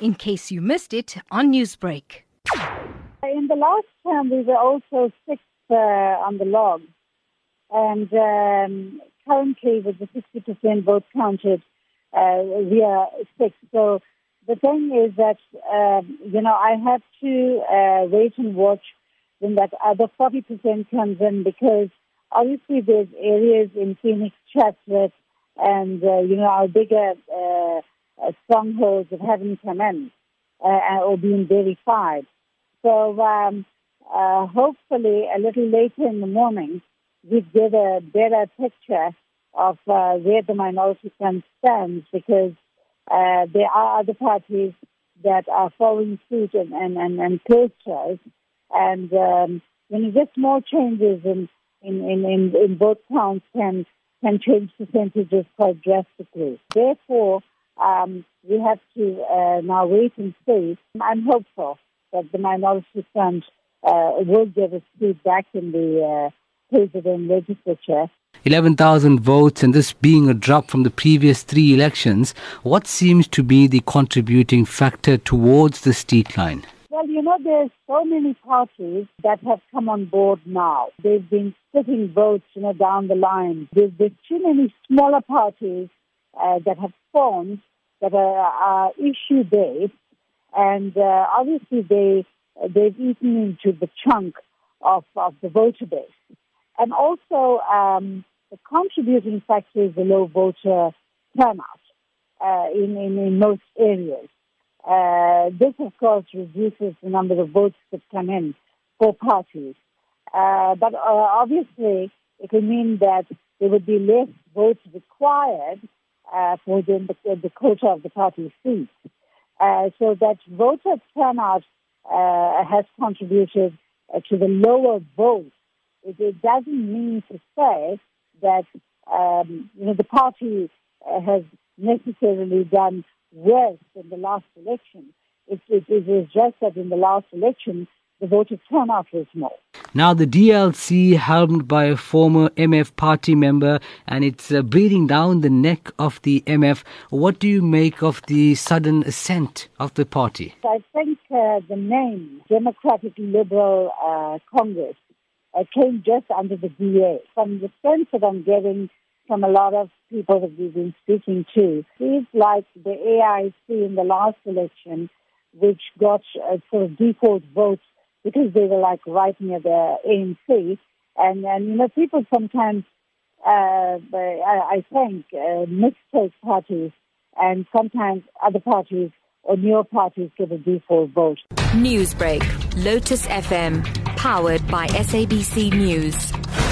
in case you missed it on Newsbreak. In the last term, we were also sixth uh, on the log. And um, currently, with the 60% vote counted, uh, we are sixth. So the thing is that, um, you know, I have to uh, wait and watch when that other 40% comes in because obviously there's areas in Phoenix, Chatsworth, and, uh, you know, our bigger uh, uh strongholds that haven't come in uh, or been verified. So um, uh, hopefully a little later in the morning, we get a better picture of uh, where the minority front stands because uh, there are other parties that are following suit and, and, and, and close to us. And um, when you get small changes in, in, in, in, in both counts can, can change percentages quite drastically. Therefore, um, we have to uh, now wait and see. I'm hopeful that the minority front uh, will give a seat back in the uh, president legislature 11,000 votes and this being a drop from the previous three elections, what seems to be the contributing factor towards this decline? Well, you know, there's so many parties that have come on board now. They've been splitting votes, you know, down the line. There's, there's too many smaller parties uh, that have formed that are, are issue based, and uh, obviously they they've eaten into the chunk of, of the voter base. And also, um, the contributing factor is the low voter turnout uh, in, in, in most areas. Uh, this, of course, reduces the number of votes that come in for parties. Uh, but uh, obviously, it will mean that there would be less votes required uh, for the, the, quota of the party seats. Uh, so that voter turnout has contributed to the lower vote. it, it doesn't mean to say that um, you know the party uh, has necessarily done worse in the last election. It, it, it is just that in the last election, the voter turnout was small. Now, the DLC, helmed by a former MF party member, and it's uh, breathing down the neck of the MF. What do you make of the sudden ascent of the party? I think uh, the name Democratic Liberal uh, Congress uh, came just under the DA. From the sense that I'm getting from a lot of people that we've been speaking to, it's like the AIC in the last election, which got uh, sort of default votes because they were like right near the ANC. And, and you know, people sometimes, uh, I, I think, uh, mistake parties, and sometimes other parties or newer parties get a default vote. Newsbreak, Lotus FM, powered by SABC News.